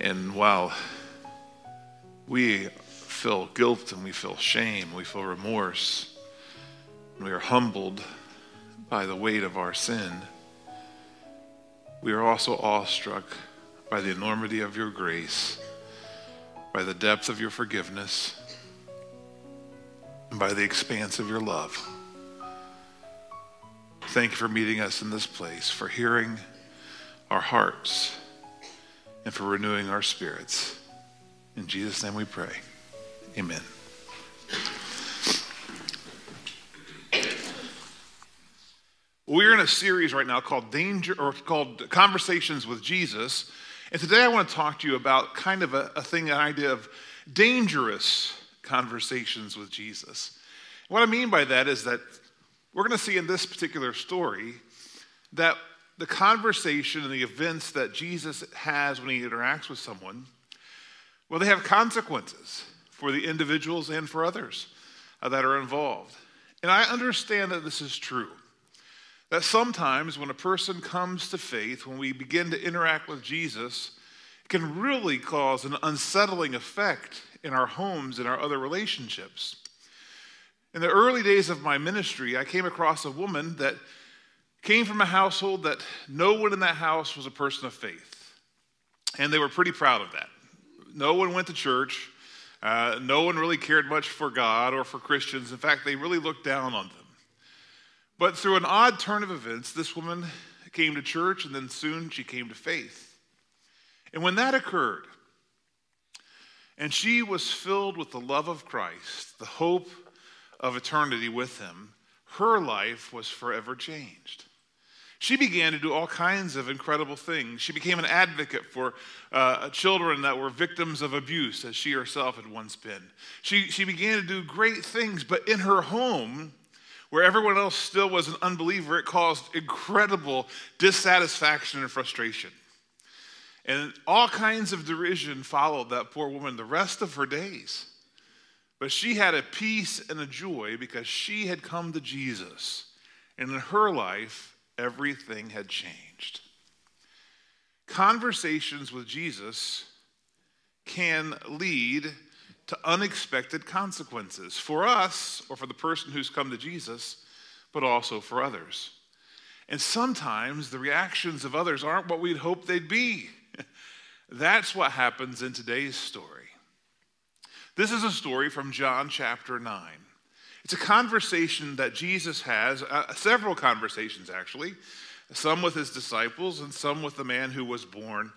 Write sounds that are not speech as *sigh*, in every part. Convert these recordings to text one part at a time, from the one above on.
And while we feel guilt and we feel shame, we feel remorse, we are humbled by the weight of our sin, we are also awestruck by the enormity of your grace, by the depth of your forgiveness, and by the expanse of your love. Thank you for meeting us in this place, for hearing our hearts, and for renewing our spirits. In Jesus' name we pray. Amen. We're in a series right now called Danger or called Conversations with Jesus. And today I want to talk to you about kind of a, a thing, an idea of dangerous conversations with Jesus. What I mean by that is that we're going to see in this particular story that the conversation and the events that Jesus has when he interacts with someone, well, they have consequences for the individuals and for others uh, that are involved. And I understand that this is true. That sometimes when a person comes to faith, when we begin to interact with Jesus, it can really cause an unsettling effect in our homes and our other relationships. In the early days of my ministry, I came across a woman that came from a household that no one in that house was a person of faith. And they were pretty proud of that. No one went to church. Uh, no one really cared much for God or for Christians. In fact, they really looked down on them. But through an odd turn of events, this woman came to church and then soon she came to faith. And when that occurred, and she was filled with the love of Christ, the hope of eternity with Him, her life was forever changed. She began to do all kinds of incredible things. She became an advocate for uh, children that were victims of abuse, as she herself had once been. She, she began to do great things, but in her home, where everyone else still was an unbeliever, it caused incredible dissatisfaction and frustration. And all kinds of derision followed that poor woman the rest of her days. But she had a peace and a joy because she had come to Jesus. And in her life, everything had changed. Conversations with Jesus can lead to unexpected consequences for us or for the person who's come to Jesus, but also for others. And sometimes the reactions of others aren't what we'd hope they'd be. *laughs* That's what happens in today's story. This is a story from John chapter 9. It's a conversation that Jesus has, uh, several conversations actually, some with his disciples and some with the man who was born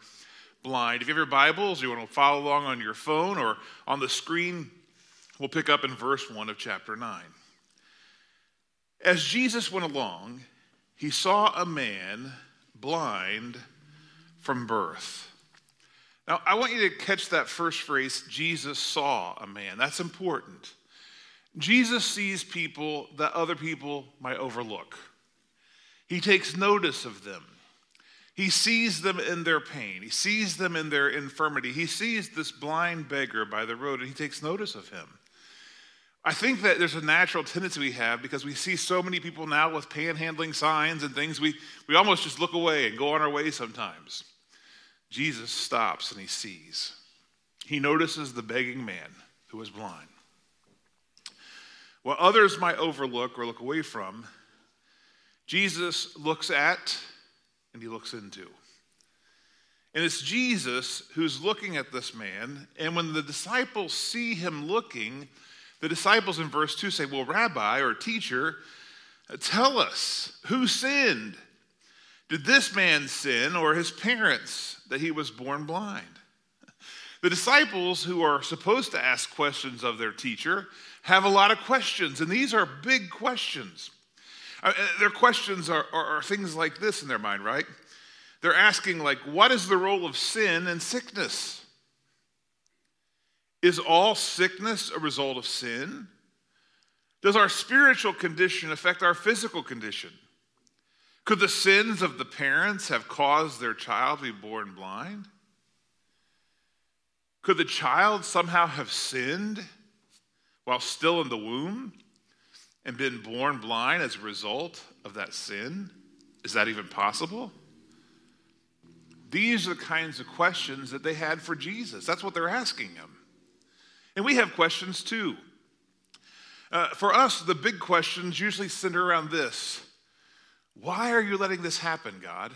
blind. If you have your Bibles, you want to follow along on your phone or on the screen, we'll pick up in verse 1 of chapter 9. As Jesus went along, he saw a man blind from birth. Now, I want you to catch that first phrase Jesus saw a man. That's important. Jesus sees people that other people might overlook, he takes notice of them. He sees them in their pain. He sees them in their infirmity. He sees this blind beggar by the road and he takes notice of him. I think that there's a natural tendency we have because we see so many people now with panhandling signs and things, we, we almost just look away and go on our way sometimes. Jesus stops and he sees. He notices the begging man who is blind. What others might overlook or look away from, Jesus looks at and he looks into. And it's Jesus who's looking at this man. And when the disciples see him looking, the disciples in verse 2 say, Well, Rabbi or teacher, tell us who sinned? Did this man sin or his parents that he was born blind? The disciples, who are supposed to ask questions of their teacher, have a lot of questions, and these are big questions. Uh, uh, their questions are, are, are things like this in their mind, right? They're asking, like, what is the role of sin and sickness? Is all sickness a result of sin? Does our spiritual condition affect our physical condition? Could the sins of the parents have caused their child to be born blind? Could the child somehow have sinned while still in the womb and been born blind as a result of that sin? Is that even possible? These are the kinds of questions that they had for Jesus. That's what they're asking him. And we have questions too. Uh, for us, the big questions usually center around this Why are you letting this happen, God?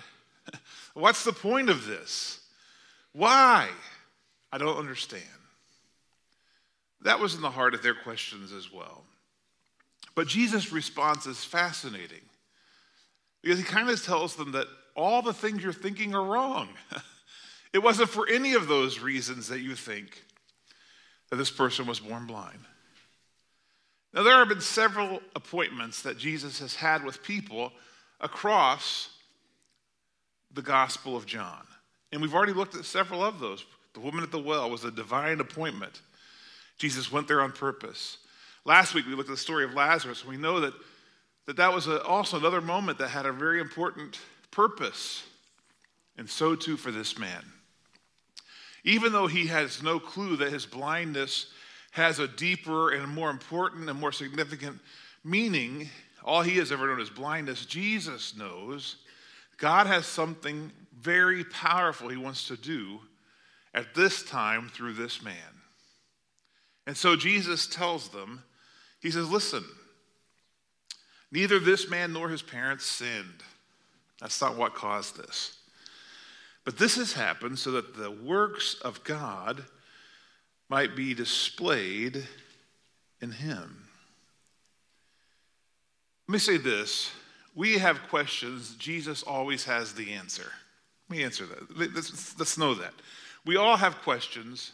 *laughs* What's the point of this? Why? I don't understand. That was in the heart of their questions as well. But Jesus' response is fascinating because he kind of tells them that all the things you're thinking are wrong. *laughs* it wasn't for any of those reasons that you think that this person was born blind. Now, there have been several appointments that Jesus has had with people across the Gospel of John. And we've already looked at several of those. The woman at the well was a divine appointment. Jesus went there on purpose. Last week, we looked at the story of Lazarus, and we know that that, that was a, also another moment that had a very important purpose. And so too for this man. Even though he has no clue that his blindness has a deeper and more important and more significant meaning, all he has ever known is blindness, Jesus knows God has something very powerful he wants to do at this time through this man. And so Jesus tells them, He says, Listen, neither this man nor his parents sinned. That's not what caused this. But this has happened so that the works of God might be displayed in him. Let me say this. We have questions, Jesus always has the answer. Let me answer that. Let's, let's know that. We all have questions,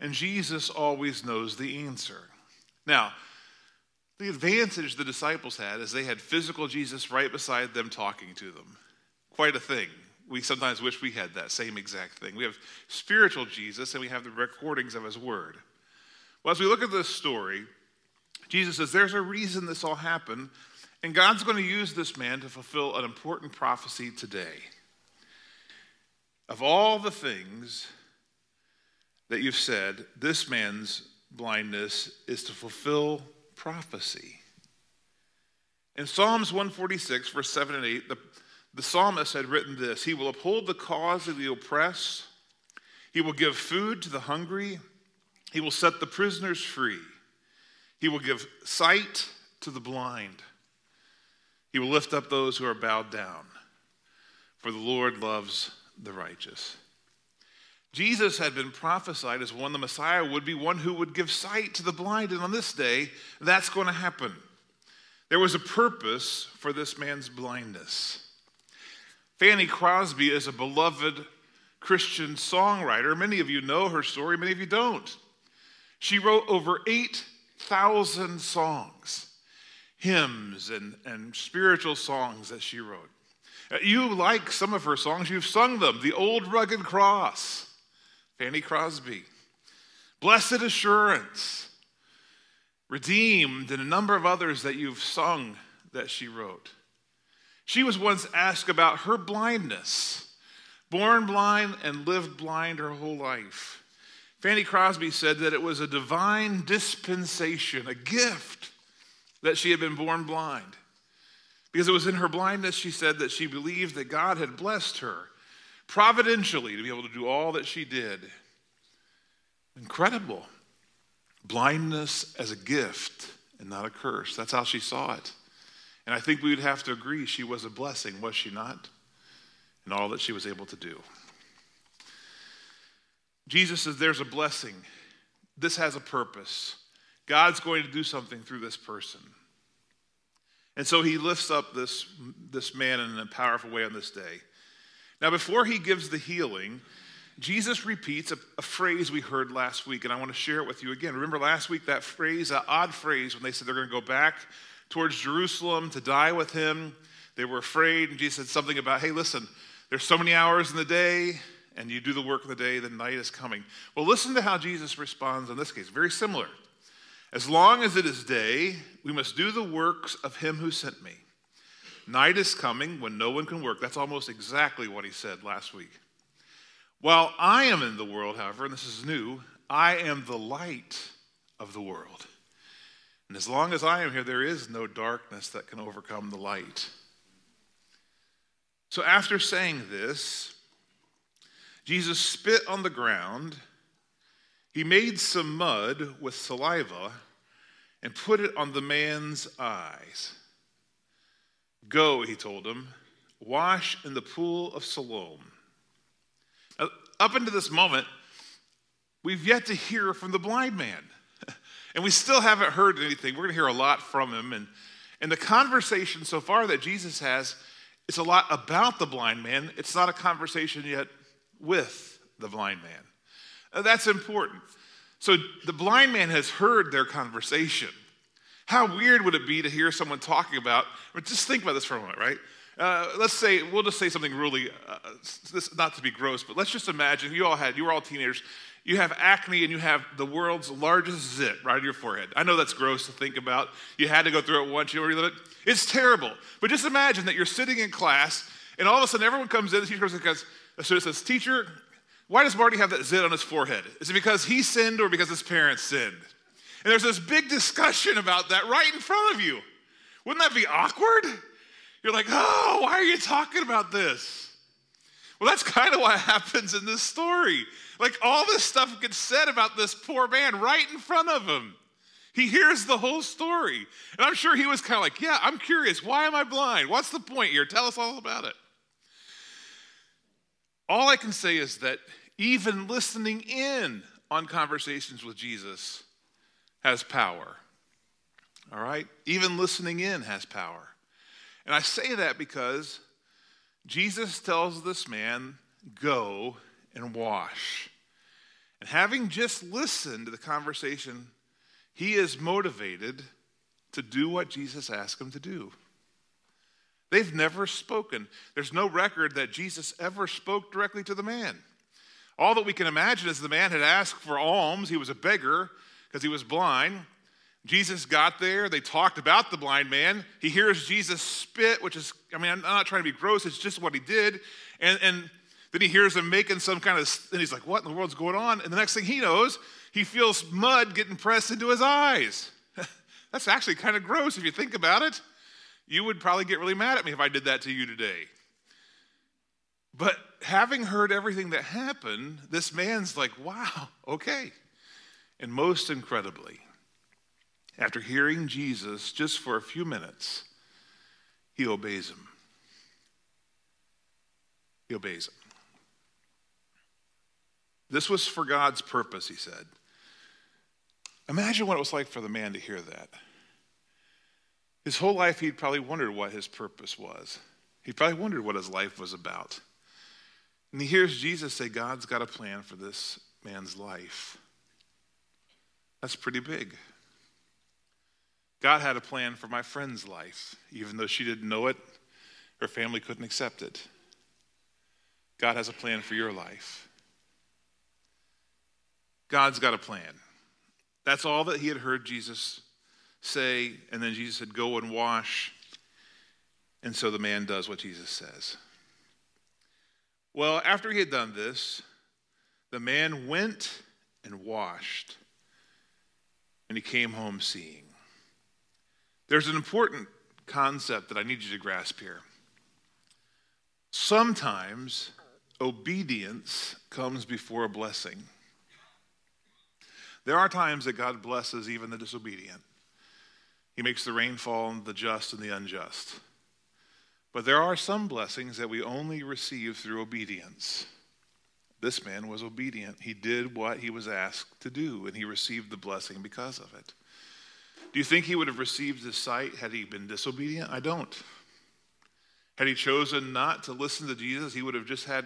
and Jesus always knows the answer. Now, the advantage the disciples had is they had physical Jesus right beside them talking to them. Quite a thing. We sometimes wish we had that same exact thing. We have spiritual Jesus and we have the recordings of his word. Well, as we look at this story, Jesus says there's a reason this all happened, and God's going to use this man to fulfill an important prophecy today. Of all the things that you've said, this man's blindness is to fulfill prophecy. In Psalms 146, verse 7 and 8, the, the psalmist had written this He will uphold the cause of the oppressed, He will give food to the hungry, He will set the prisoners free, He will give sight to the blind, He will lift up those who are bowed down, for the Lord loves the righteous. Jesus had been prophesied as one the Messiah would be one who would give sight to the blind, and on this day, that's going to happen. There was a purpose for this man's blindness. Fanny Crosby is a beloved Christian songwriter. Many of you know her story, many of you don't. She wrote over 8,000 songs, hymns, and, and spiritual songs that she wrote. You like some of her songs, you've sung them The Old Rugged Cross. Fanny Crosby. Blessed Assurance, Redeemed, and a number of others that you've sung that she wrote. She was once asked about her blindness, born blind and lived blind her whole life. Fanny Crosby said that it was a divine dispensation, a gift that she had been born blind. Because it was in her blindness, she said, that she believed that God had blessed her providentially to be able to do all that she did. Incredible. Blindness as a gift and not a curse. That's how she saw it. And I think we would have to agree she was a blessing, was she not? In all that she was able to do. Jesus says there's a blessing. This has a purpose. God's going to do something through this person. And so he lifts up this, this man in a powerful way on this day. Now, before he gives the healing, Jesus repeats a, a, phrase we heard last week, and I want to share it with you again. Remember last week that phrase, that odd phrase, when they said they're going to go back towards Jerusalem to die with him? They were afraid, and Jesus said something about, hey, listen, there's so many hours in the day, and you do the work of the day, the night is coming. Well, listen to how Jesus responds in this case. Very similar. As long as it is day, we must do the works of him who sent me. Night is coming when no one can work. That's almost exactly what he said last week. While I am in the world, however, and this is new, I am the light of the world. And as long as I am here, there is no darkness that can overcome the light. So after saying this, Jesus spit on the ground. He made some mud with saliva and put it on the man's eyes. Go, he told him, wash in the pool of Siloam. Now, up until this moment, we've yet to hear from the blind man. *laughs* and we still haven't heard anything. We're going to hear a lot from him. And, and the conversation so far that Jesus has is a lot about the blind man. It's not a conversation yet with the blind man. Uh, that's important. So the blind man has heard their conversation. How weird would it be to hear someone talking about, but just think about this for a moment, right? Uh, let's say, we'll just say something really, uh, this, not to be gross, but let's just imagine you all had, you were all teenagers, you have acne and you have the world's largest zit right on your forehead. I know that's gross to think about. You had to go through it once, you relive it. It's terrible. But just imagine that you're sitting in class and all of a sudden everyone comes in, the teacher comes in it says, Teacher, why does Marty have that zit on his forehead? Is it because he sinned or because his parents sinned? And there's this big discussion about that right in front of you. Wouldn't that be awkward? You're like, oh, why are you talking about this? Well, that's kind of what happens in this story. Like all this stuff gets said about this poor man right in front of him. He hears the whole story. And I'm sure he was kind of like, yeah, I'm curious. Why am I blind? What's the point here? Tell us all about it. All I can say is that even listening in on conversations with Jesus has power. All right? Even listening in has power. And I say that because Jesus tells this man, Go and wash. And having just listened to the conversation, he is motivated to do what Jesus asked him to do. They've never spoken. There's no record that Jesus ever spoke directly to the man. All that we can imagine is the man had asked for alms. He was a beggar because he was blind. Jesus got there. They talked about the blind man. He hears Jesus spit, which is, I mean, I'm not trying to be gross, it's just what he did. And, and then he hears him making some kind of, and he's like, what in the world's going on? And the next thing he knows, he feels mud getting pressed into his eyes. *laughs* That's actually kind of gross if you think about it. You would probably get really mad at me if I did that to you today. But having heard everything that happened, this man's like, wow, okay. And most incredibly, after hearing Jesus just for a few minutes, he obeys him. He obeys him. This was for God's purpose, he said. Imagine what it was like for the man to hear that. His whole life, he'd probably wondered what his purpose was. He probably wondered what his life was about. And he hears Jesus say, God's got a plan for this man's life. That's pretty big. God had a plan for my friend's life, even though she didn't know it, her family couldn't accept it. God has a plan for your life. God's got a plan. That's all that he had heard Jesus say, and then Jesus said, Go and wash. And so the man does what Jesus says. Well, after he had done this, the man went and washed, and he came home seeing. There's an important concept that I need you to grasp here. Sometimes obedience comes before a blessing. There are times that God blesses even the disobedient. He makes the rain fall on the just and the unjust. But there are some blessings that we only receive through obedience. This man was obedient. He did what he was asked to do, and he received the blessing because of it. Do you think he would have received his sight had he been disobedient? I don't. Had he chosen not to listen to Jesus, he would have just had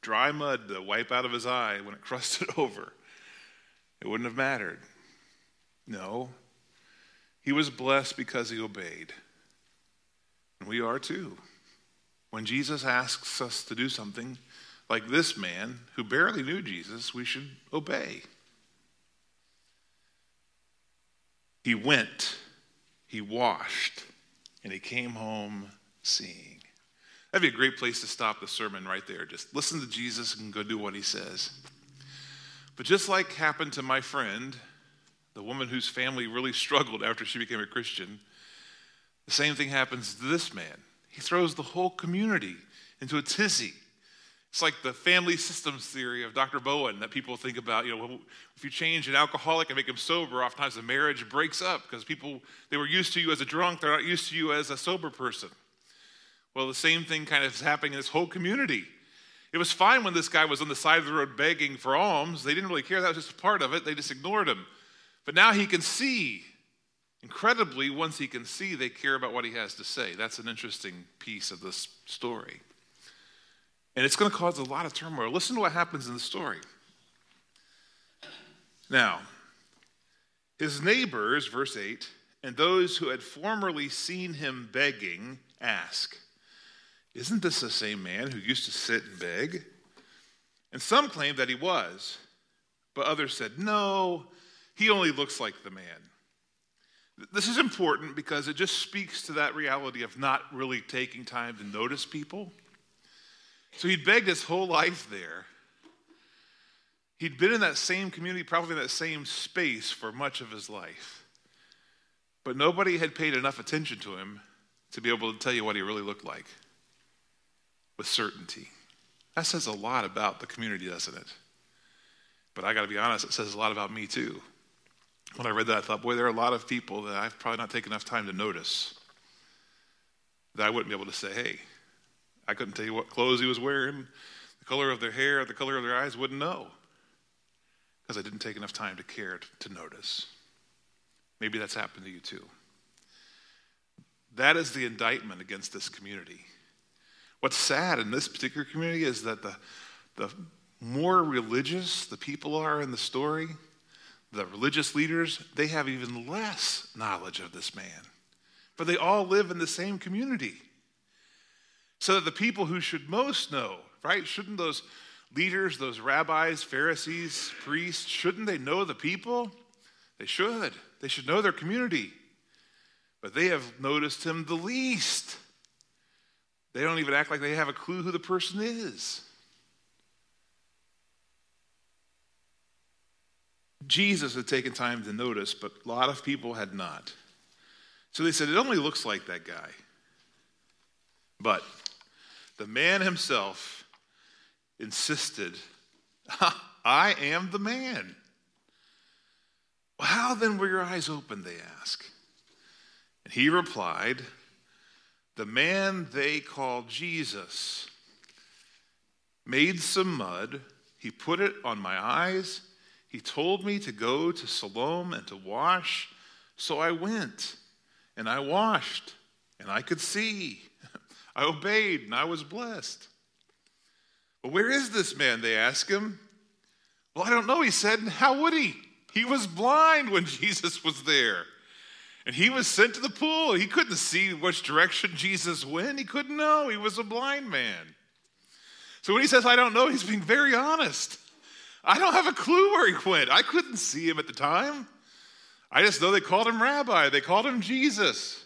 dry mud to wipe out of his eye when it *laughs* crusted over. It wouldn't have mattered. No. He was blessed because he obeyed. And we are too. When Jesus asks us to do something like this man who barely knew Jesus, we should obey. He went, he washed, and he came home seeing. That'd be a great place to stop the sermon right there. Just listen to Jesus and go do what he says. But just like happened to my friend, the woman whose family really struggled after she became a Christian, the same thing happens to this man. He throws the whole community into a tizzy. It's like the family systems theory of Dr. Bowen that people think about. You know, if you change an alcoholic and make him sober, oftentimes the marriage breaks up because people, they were used to you as a drunk, they're not used to you as a sober person. Well, the same thing kind of is happening in this whole community. It was fine when this guy was on the side of the road begging for alms. They didn't really care. That was just a part of it. They just ignored him. But now he can see. Incredibly, once he can see, they care about what he has to say. That's an interesting piece of this story. And it's going to cause a lot of turmoil. Listen to what happens in the story. Now, his neighbors, verse 8, and those who had formerly seen him begging ask, Isn't this the same man who used to sit and beg? And some claimed that he was, but others said, No, he only looks like the man. This is important because it just speaks to that reality of not really taking time to notice people. So he'd begged his whole life there. He'd been in that same community, probably in that same space for much of his life. But nobody had paid enough attention to him to be able to tell you what he really looked like with certainty. That says a lot about the community, doesn't it? But I got to be honest, it says a lot about me too. When I read that, I thought, boy, there are a lot of people that I've probably not taken enough time to notice that I wouldn't be able to say, hey, I couldn't tell you what clothes he was wearing, the color of their hair, the color of their eyes, wouldn't know because I didn't take enough time to care to notice. Maybe that's happened to you too. That is the indictment against this community. What's sad in this particular community is that the, the more religious the people are in the story, the religious leaders, they have even less knowledge of this man. For they all live in the same community. So that the people who should most know, right? Shouldn't those leaders, those rabbis, Pharisees, priests, shouldn't they know the people? They should. They should know their community. But they have noticed him the least. They don't even act like they have a clue who the person is. Jesus had taken time to notice, but a lot of people had not. So they said, It only looks like that guy. But the man himself insisted, *laughs* I am the man. Well, how then were your eyes open? They ask. And he replied, The man they call Jesus made some mud, he put it on my eyes, he told me to go to Siloam and to wash. So I went and I washed, and I could see. I obeyed and I was blessed. But where is this man? They ask him. Well, I don't know, he said. How would he? He was blind when *laughs* Jesus was there. And he was sent to the pool. He couldn't see which direction Jesus went. He couldn't know. He was a blind man. So when he says, I don't know, he's being very honest. I don't have a clue where he went. I couldn't see him at the time. I just know they called him rabbi, they called him Jesus.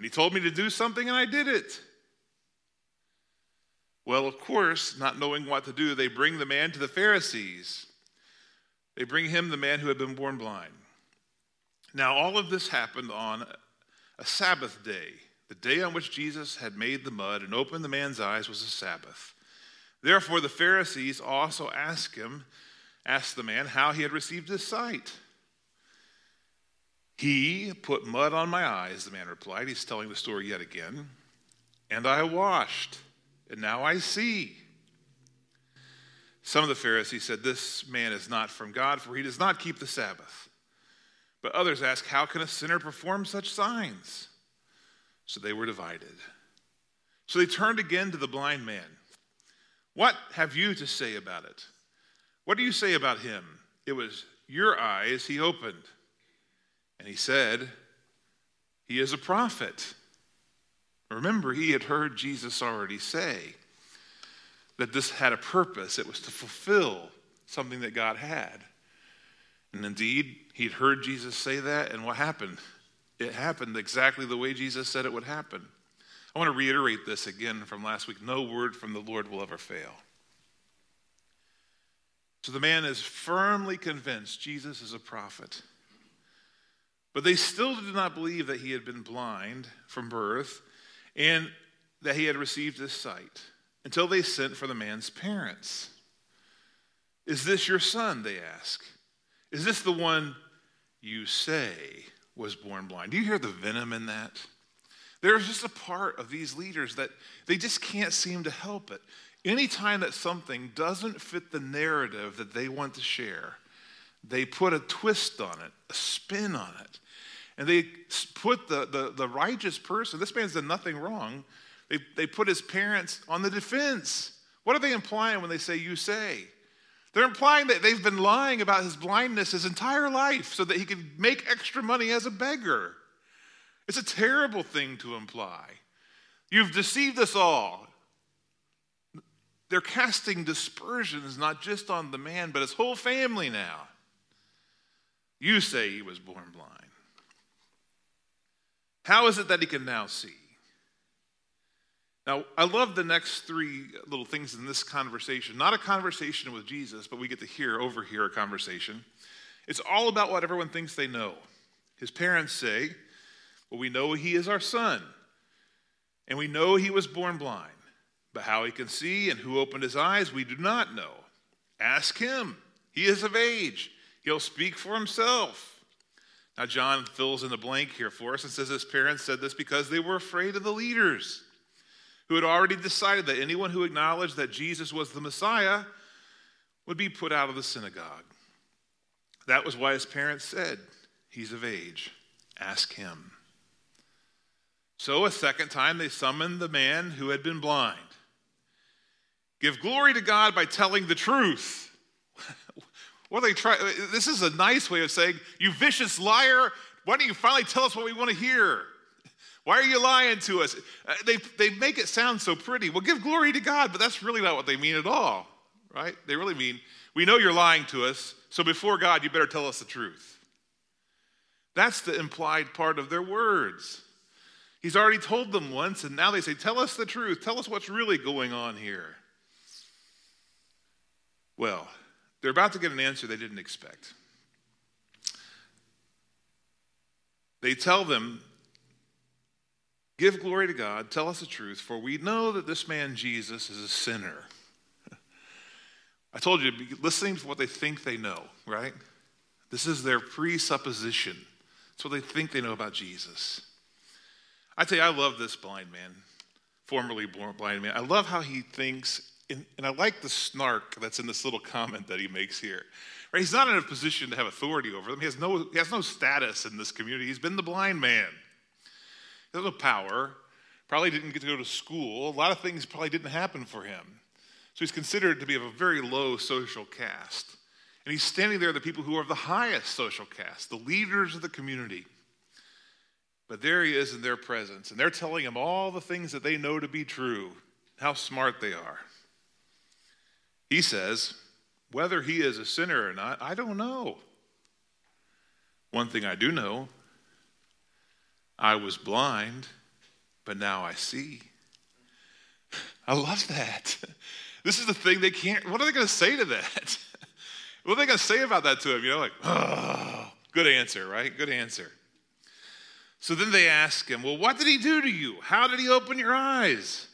And he told me to do something, and I did it. Well, of course, not knowing what to do, they bring the man to the Pharisees. They bring him, the man who had been born blind. Now, all of this happened on a Sabbath day. The day on which Jesus had made the mud and opened the man's eyes was a Sabbath. Therefore, the Pharisees also asked him, asked the man how he had received his sight. He put mud on my eyes, the man replied. He's telling the story yet again. And I washed, and now I see. Some of the Pharisees said, This man is not from God, for he does not keep the Sabbath. But others asked, How can a sinner perform such signs? So they were divided. So they turned again to the blind man. What have you to say about it? What do you say about him? It was your eyes he opened. And he said, He is a prophet. Remember, he had heard Jesus already say that this had a purpose, it was to fulfill something that God had. And indeed, he'd heard Jesus say that, and what happened? It happened exactly the way Jesus said it would happen. I want to reiterate this again from last week no word from the Lord will ever fail. So the man is firmly convinced Jesus is a prophet. But they still did not believe that he had been blind from birth and that he had received his sight. until they sent for the man's parents. Is this your son? They ask. Is this the one you say was born blind? Do you hear the venom in that? There's just a part of these leaders that they just can't seem to help it. Anytime that something doesn't fit the narrative that they want to share, they put a twist on it, a spin on it. And they put the, the, the righteous person, this man's done nothing wrong, they, they put his parents on the defense. What are they implying when they say, you say? They're implying that they've been lying about his blindness his entire life so that he could make extra money as a beggar. It's a terrible thing to imply. You've deceived us all. They're casting dispersions not just on the man, but his whole family now. You say he was born blind. How is it that he can now see? Now, I love the next three little things in this conversation. Not a conversation with Jesus, but we get to hear, overhear a conversation. It's all about what everyone thinks they know. His parents say, Well, we know he is our son, and we know he was born blind. But how he can see and who opened his eyes, we do not know. Ask him. He is of age, he'll speak for himself. Now, John fills in the blank here for us and says his parents said this because they were afraid of the leaders who had already decided that anyone who acknowledged that Jesus was the Messiah would be put out of the synagogue. That was why his parents said, He's of age. Ask him. So, a second time, they summoned the man who had been blind. Give glory to God by telling the truth. *laughs* what they trying? This is a nice way of saying, You vicious liar, why don't you finally tell us what we want to hear? Why are you lying to us? Uh, they, they make it sound so pretty. Well, give glory to God, but that's really not what they mean at all, right? They really mean, we know you're lying to us, so before God, you better tell us the truth. That's the implied part of their words. He's already told them once, and now they say, Tell us the truth. Tell us what's really going on here. Well, they're about to get an answer they didn't expect. They tell them Give glory to God, tell us the truth, for we know that this man Jesus is a sinner. *laughs* I told you, listening to what they think they know, right? This is their presupposition. It's what they think they know about Jesus. I tell you, I love this blind man, formerly blind man. I love how he thinks, and, and I like the snark that's in this little comment that he makes here. Right? He's not in a position to have authority over them. He has no, he has no status in this community. He's been the blind man. He has no power, probably didn't get to go to school. A lot of things probably didn't happen for him. So he's considered to be of a very low social caste. And he's standing there, the people who are of the highest social caste, the leaders of the community. But there he is in their presence, and they're telling him all the things that they know to be true, how smart they are. He says, whether he is a sinner or not, I don't know. One thing I do know I was blind, but now I see. I love that. *laughs* This is the thing they can't, what are they going to say to that? *laughs* what are they going to say about that to him? You know, like, oh, good answer, right? Good answer. So then they ask him, Well, what did he do to you? How did he open your eyes?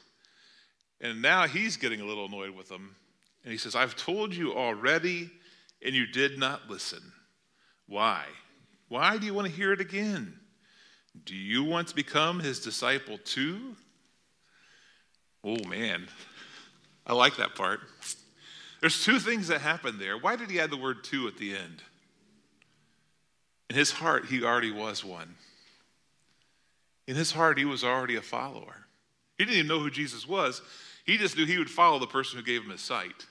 And now he's getting a little annoyed with them. And he says, I've told you already, and you did not listen. Why? Why do you want to hear it again? Do you want to become his disciple too? Oh man, I like that part. There's two things that happened there. Why did he add the word "to" at the end? In his heart, he already was one. In his heart, he was already a follower. He didn't even know who Jesus was. He just knew he would follow the person who gave him his sight.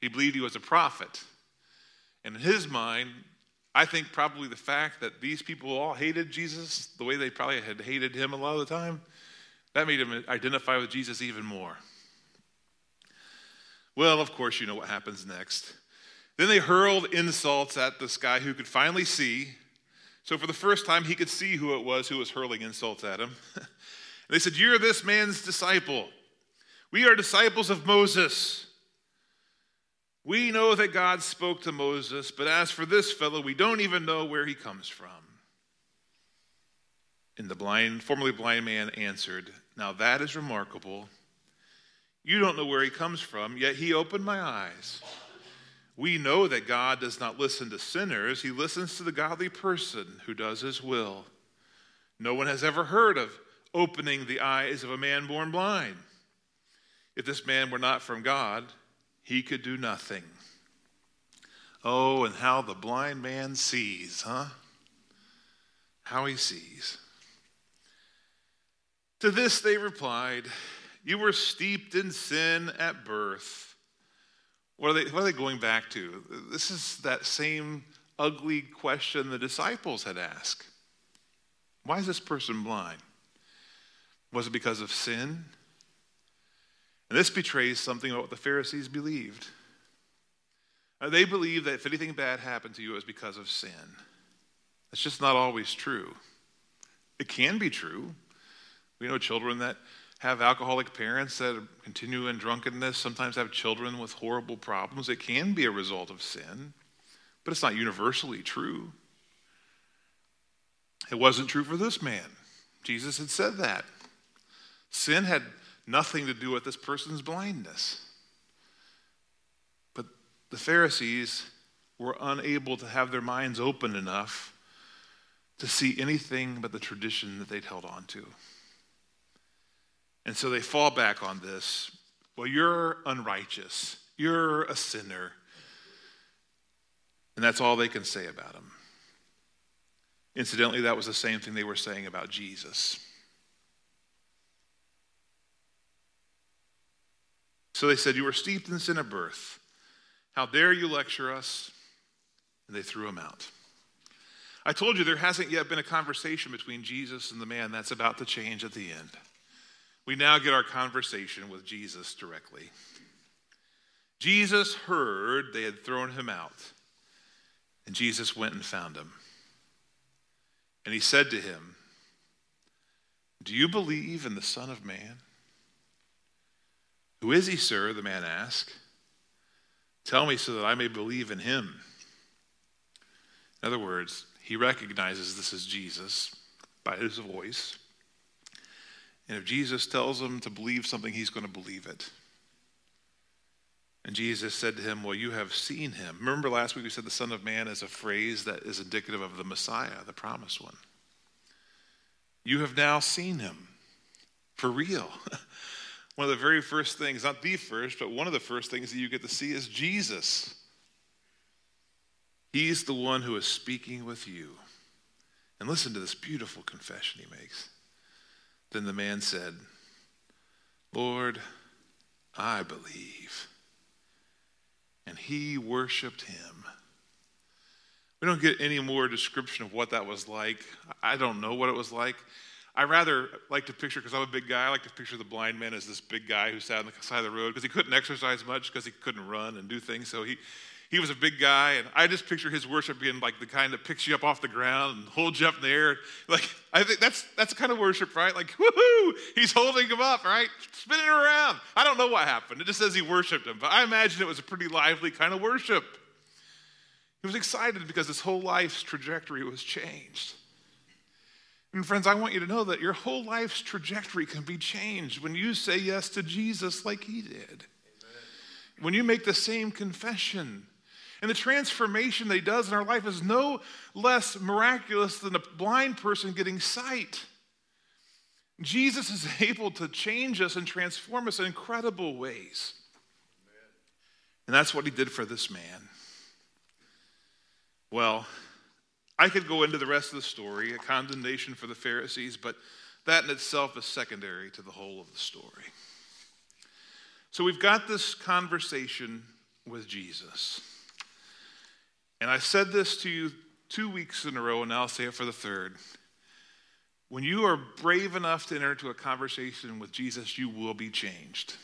He believed he was a prophet. And in his mind, I think probably the fact that these people all hated Jesus the way they probably had hated him a lot of the time, that made him identify with Jesus even more. Well, of course, you know what happens next. Then they hurled insults at this guy who could finally see. So, for the first time, he could see who it was who was hurling insults at him. *laughs* they said, You're this man's disciple. We are disciples of Moses. We know that God spoke to Moses, but as for this fellow, we don't even know where he comes from. And the blind, formerly blind man answered, Now that is remarkable. You don't know where he comes from, yet he opened my eyes. We know that God does not listen to sinners, he listens to the godly person who does his will. No one has ever heard of opening the eyes of a man born blind. If this man were not from God, he could do nothing. Oh, and how the blind man sees, huh? How he sees. To this they replied, You were steeped in sin at birth. What are, they, what are they going back to? This is that same ugly question the disciples had asked. Why is this person blind? Was it because of sin? And this betrays something about what the Pharisees believed. Uh, they believed that if anything bad happened to you, it was because of sin. That's just not always true. It can be true. We know children that have alcoholic parents that continue in drunkenness, sometimes have children with horrible problems. It can be a result of sin, but it's not universally true. It wasn't true for this man. Jesus had said that. Sin had nothing to do with this person's blindness. But the Pharisees were unable to have their minds open enough to see anything but the tradition that they'd held on to. And so they fall back on this. Well, you're unrighteous. You're a sinner. And that's all they can say about him. Incidentally, that was the same thing they were saying about Jesus. So they said, You were steeped in sin at birth. How dare you lecture us? And they threw him out. I told you there hasn't yet been a conversation between Jesus and the man that's about to change at the end. We now get our conversation with Jesus directly. Jesus heard they had thrown him out, and Jesus went and found him. And he said to him, Do you believe in the Son of Man? Who is he, sir? The man asked. Tell me so that I may believe in him. In other words, he recognizes this is Jesus by his voice. And if Jesus tells him to believe something, he's going to believe it. And Jesus said to him, Well, you have seen him. Remember last week we said the Son of Man is a phrase that is indicative of the Messiah, the promised one. You have now seen him for real. *laughs* one of the very first things, not the first, but one of the first things that you get to see is Jesus. He's the one who is speaking with you. And listen to this beautiful confession he makes. Then the man said, Lord, I believe. And he worshiped him. We don't get any more description of what that was like. I don't know what it was like. I rather like to picture, because I'm a big guy, I like to picture the blind man as this big guy who sat on the side of the road because he couldn't exercise much because he couldn't run and do things. So he, he was a big guy, and I just picture his worship being like the kind that picks you up off the ground and holds you up in the air. Like I think that's that's kind of worship, right? Like woohoo, he's holding him up, right, spinning around. I don't know what happened. It just says he worshipped him, but I imagine it was a pretty lively kind of worship. He was excited because his whole life's trajectory was changed. And friends, I want you to know that your whole life's trajectory can be changed when you say yes to Jesus like he did. Amen. When you make the same confession and the transformation that he does in our life is no less miraculous than a blind person getting sight. Jesus is *laughs* able to change us and transform us in incredible ways. And that's what he did for this man. Well, I could go into the rest of the story, a condemnation for the Pharisees, but that in itself is secondary to the whole of the story. So we've got this conversation with Jesus. And I said this to you two weeks in a row, and I'll say it for the third. When you are brave enough to enter into a conversation with Jesus, you will be changed.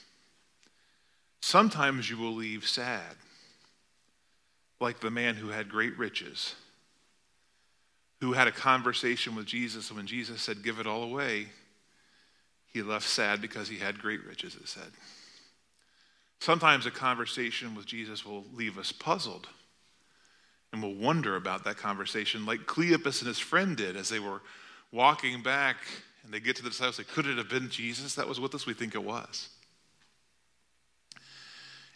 Sometimes you will leave sad, like the man who had great riches, who had a conversation with Jesus, and when Jesus said, Give it all away, he left sad because he had great riches, it said. Sometimes a conversation with Jesus will leave us puzzled and we'll wonder about that conversation, like Cleopas and his friend did as they were walking back and they get to the disciples. Say, Could it have been Jesus that was with us? We think it was.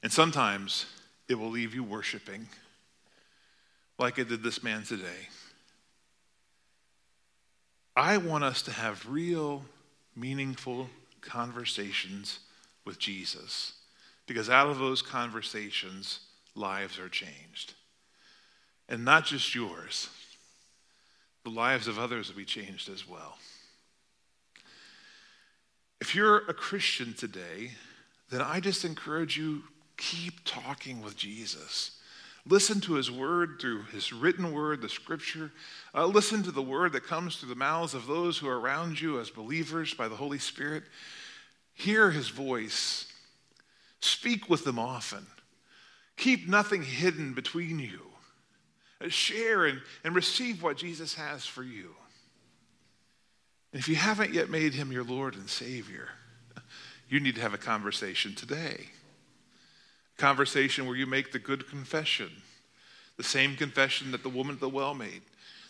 And sometimes it will leave you worshiping like it did this man today. I want us to have real, meaningful conversations with Jesus because out of those conversations, lives are changed. And not just yours, the lives of others will be changed as well. If you're a Christian today, then I just encourage you keep talking with Jesus. Listen to his word through his written word, the scripture. Uh, listen to the word that comes through the mouths of those who are around you as believers by the Holy Spirit. Hear his voice. Speak with them often. Keep nothing hidden between you. Uh, share and, and receive what Jesus has for you. And if you haven't yet made him your Lord and Savior, you need to have a conversation today. Conversation where you make the good confession, the same confession that the woman at the well made,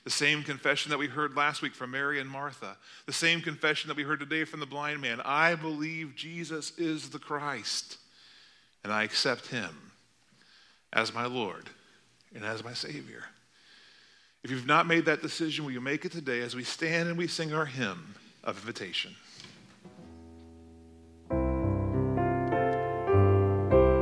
the same confession that we heard last week from Mary and Martha, the same confession that we heard today from the blind man. I believe Jesus is the Christ, and I accept him as my Lord and as my Savior. If you've not made that decision, will you make it today as we stand and we sing our hymn of invitation?